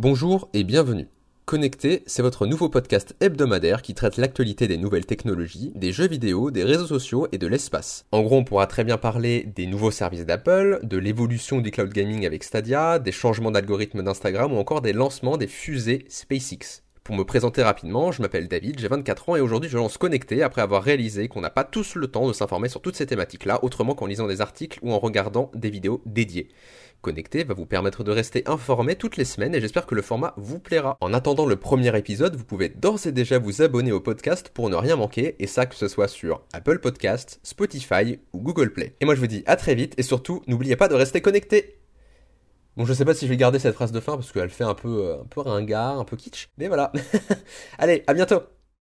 Bonjour et bienvenue. Connecté, c'est votre nouveau podcast hebdomadaire qui traite l'actualité des nouvelles technologies, des jeux vidéo, des réseaux sociaux et de l'espace. En gros, on pourra très bien parler des nouveaux services d'Apple, de l'évolution du cloud gaming avec Stadia, des changements d'algorithme d'Instagram ou encore des lancements des fusées SpaceX. Pour me présenter rapidement, je m'appelle David, j'ai 24 ans et aujourd'hui je lance Connecté après avoir réalisé qu'on n'a pas tous le temps de s'informer sur toutes ces thématiques-là autrement qu'en lisant des articles ou en regardant des vidéos dédiées. Connecté va vous permettre de rester informé toutes les semaines et j'espère que le format vous plaira. En attendant le premier épisode, vous pouvez d'ores et déjà vous abonner au podcast pour ne rien manquer et ça que ce soit sur Apple Podcast, Spotify ou Google Play. Et moi je vous dis à très vite et surtout n'oubliez pas de rester connecté. Bon, je sais pas si je vais garder cette phrase de fin parce qu'elle fait un peu, euh, un peu ringard, un peu kitsch, mais voilà. Allez, à bientôt